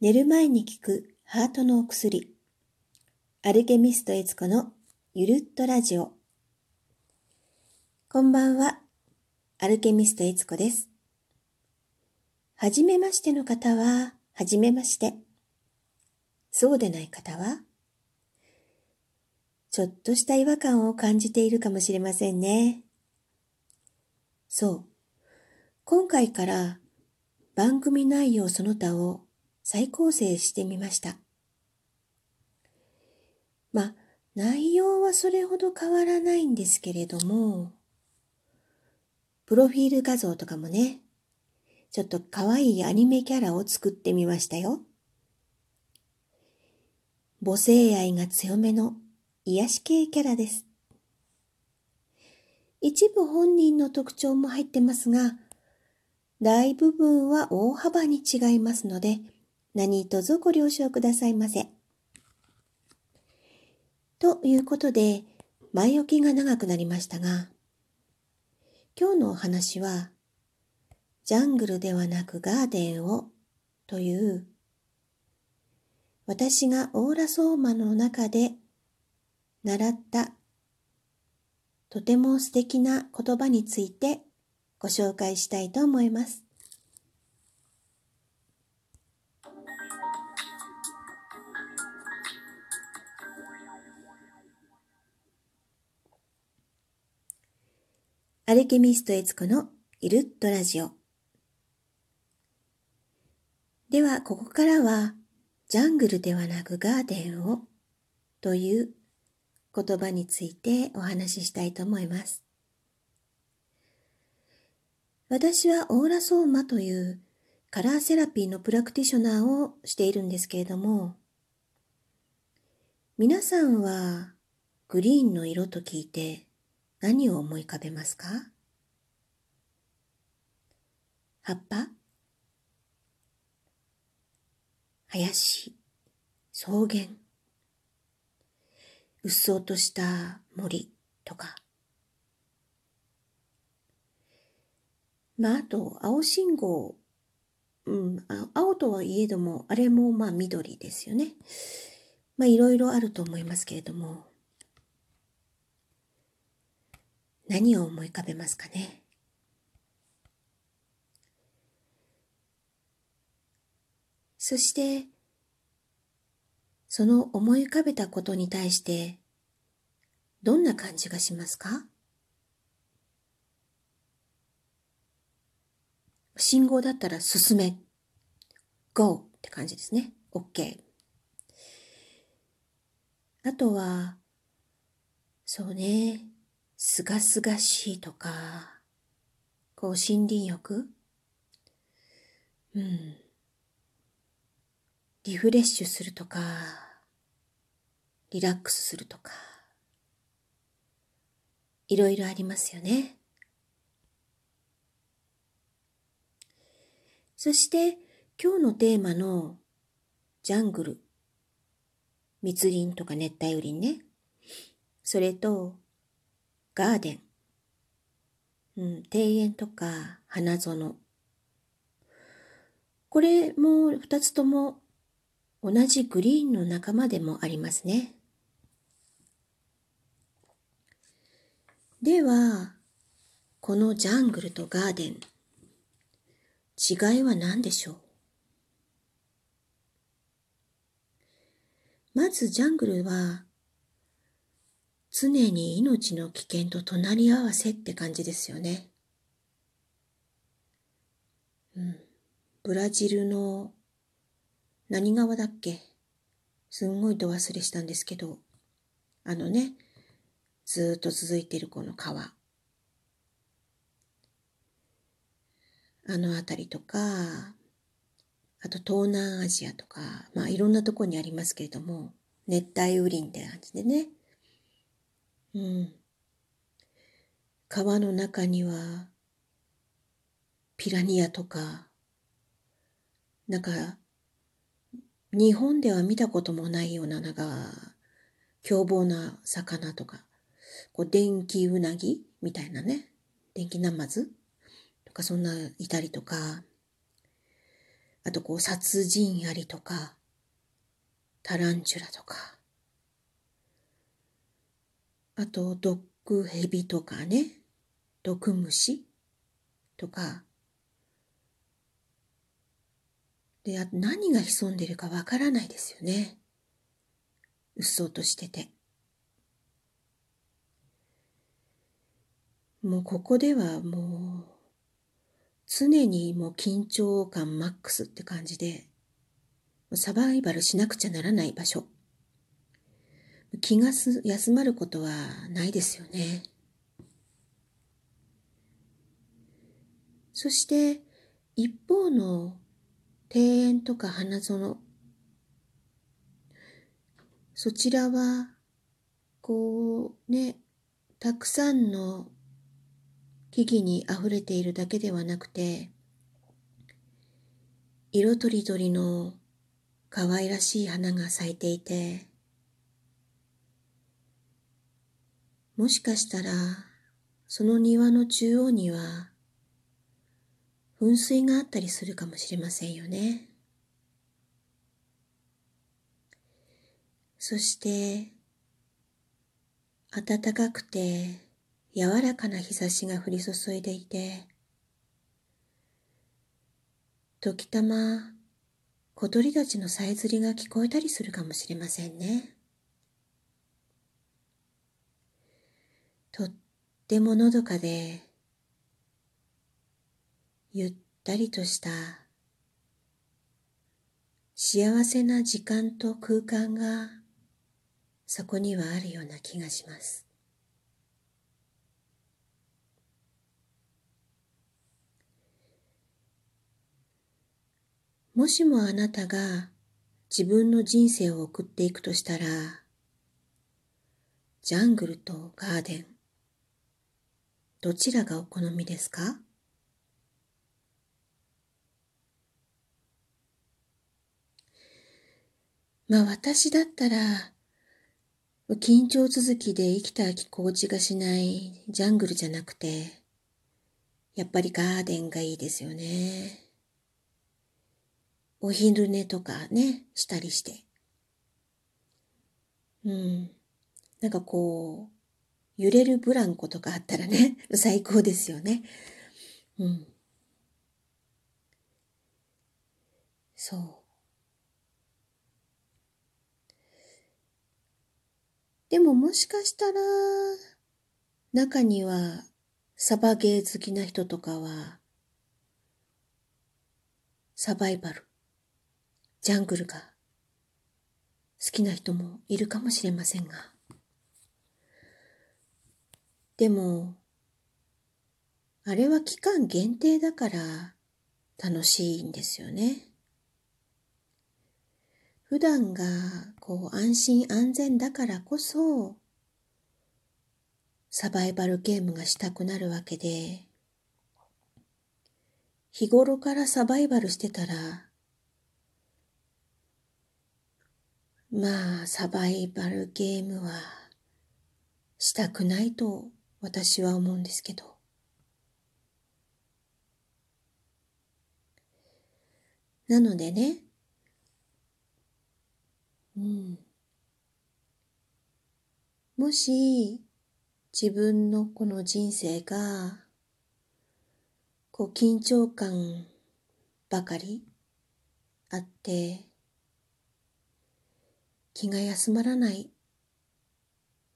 寝る前に効くハートのお薬。アルケミストエツコのゆるっとラジオ。こんばんは。アルケミストエツコです。はじめましての方は、はじめまして。そうでない方は、ちょっとした違和感を感じているかもしれませんね。そう。今回から番組内容その他を再構成してみました。まあ、内容はそれほど変わらないんですけれども、プロフィール画像とかもね、ちょっと可愛いアニメキャラを作ってみましたよ。母性愛が強めの癒し系キャラです。一部本人の特徴も入ってますが、大部分は大幅に違いますので、何卒ご了承くださいませ。ということで、前置きが長くなりましたが、今日のお話は、ジャングルではなくガーデンをという、私がオーラソーマの中で習ったとても素敵な言葉についてご紹介したいと思います。アルケミストエツコのイルットラジオ。では、ここからは、ジャングルではなくガーデンをという言葉についてお話ししたいと思います。私はオーラソーマというカラーセラピーのプラクティショナーをしているんですけれども、皆さんはグリーンの色と聞いて何を思い浮かべますか？葉っぱ？林、草原、うっそうとした森？とか？まあ、あと、青信号？うん、青とはいえども、あれもまあ緑ですよね。まあ、いろいろあると思いますけれども。何を思い浮かべますかね？そして、その思い浮かべたことに対して、どんな感じがしますか？信号だったら進め、go って感じですね。OK。あとは、そうね、すがすがしいとか、こう森林浴？うん。リフレッシュするとか、リラックスするとか、いろいろありますよね。そして今日のテーマのジャングル、密林とか熱帯雨林ね。それとガーデン、うん、庭園とか花園。これも二つとも同じグリーンの仲間でもありますね。では、このジャングルとガーデン、違いは何でしょう？まずジャングルは常に命の危険と隣り合わせって感じですよね。うん。ブラジルの何川だっけ？すんごい度忘れしたんですけど、あのね、ずっと続いてるこの川。あの辺りとか、あと東南アジアとか、まあいろんなとこにありますけれども、熱帯雨林って感じでね。うん。川の中には、ピラニアとか、なんか、日本では見たこともないような、なんか、凶暴な魚とか、こう、電気うなぎみたいなね、電気ナマズとか、そんないたりとか、あとこう殺人アリとか、タランチュラとか、あと毒蛇とかね、毒虫とか、で、あ何が潜んでるかわからないですよね。うっそうとしてて。もうここではもう常にもう緊張感マックスって感じでサバイバルしなくちゃならない場所。気がす休まることはないですよね。そして一方の庭園とか花園そちらはこうねたくさんの木々にあふれているだけではなくて色とりどりの可愛らしい花が咲いていてもしかしたらその庭の中央には噴水があったりするかもしれませんよね。そして、暖かくて柔らかな日差しが降り注いでいて、時たま小鳥たちのさえずりが聞こえたりするかもしれませんね。とってものどかでゆったりとした幸せな時間と空間がそこにはあるような気がします。もしもあなたが自分の人生を送っていくとしたら、ジャングルとガーデン、どちらがお好みですか？まあ私だったら、緊張続きで生きた心地がしないジャングルじゃなくて、やっぱりガーデンがいいですよね。お昼寝とかね、したりして。うん。なんかこう、揺れるブランコとかあったらね、最高ですよね。うん。そう。でももしかしたら、中にはサバゲー好きな人とかは、サバイバル、ジャングルが好きな人もいるかもしれませんが。でも、あれは期間限定だから楽しいんですよね。普段がこう安心安全だからこそサバイバルゲームがしたくなるわけで日頃からサバイバルしてたらまあサバイバルゲームはしたくないと私は思うんですけど。なのでねうん、もし自分のこの人生がこう緊張感ばかりあって気が休まらないっ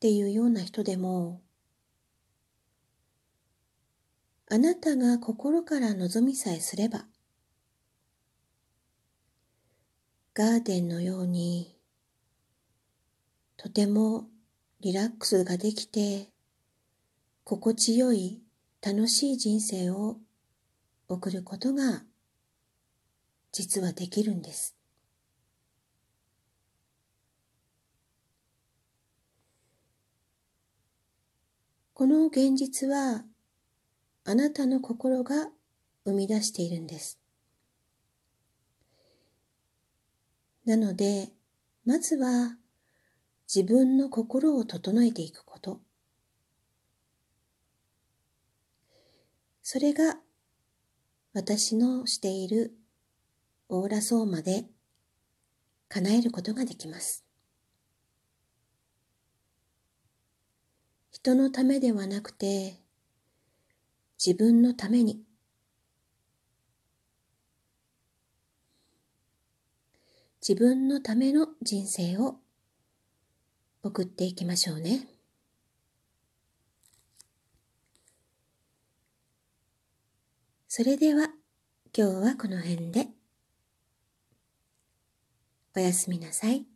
ていうような人でもあなたが心から望みさえすればガーデンのようにとてもリラックスができて心地よい楽しい人生を送ることが実はできるんです。この現実はあなたの心が生み出しているんです。なので、まずは自分の心を整えていくこと。それが私のしているオーラソーマで叶えることができます。人のためではなくて自分のために自分のための人生を送っていきましょうね。それでは今日はこの辺でおやすみなさい。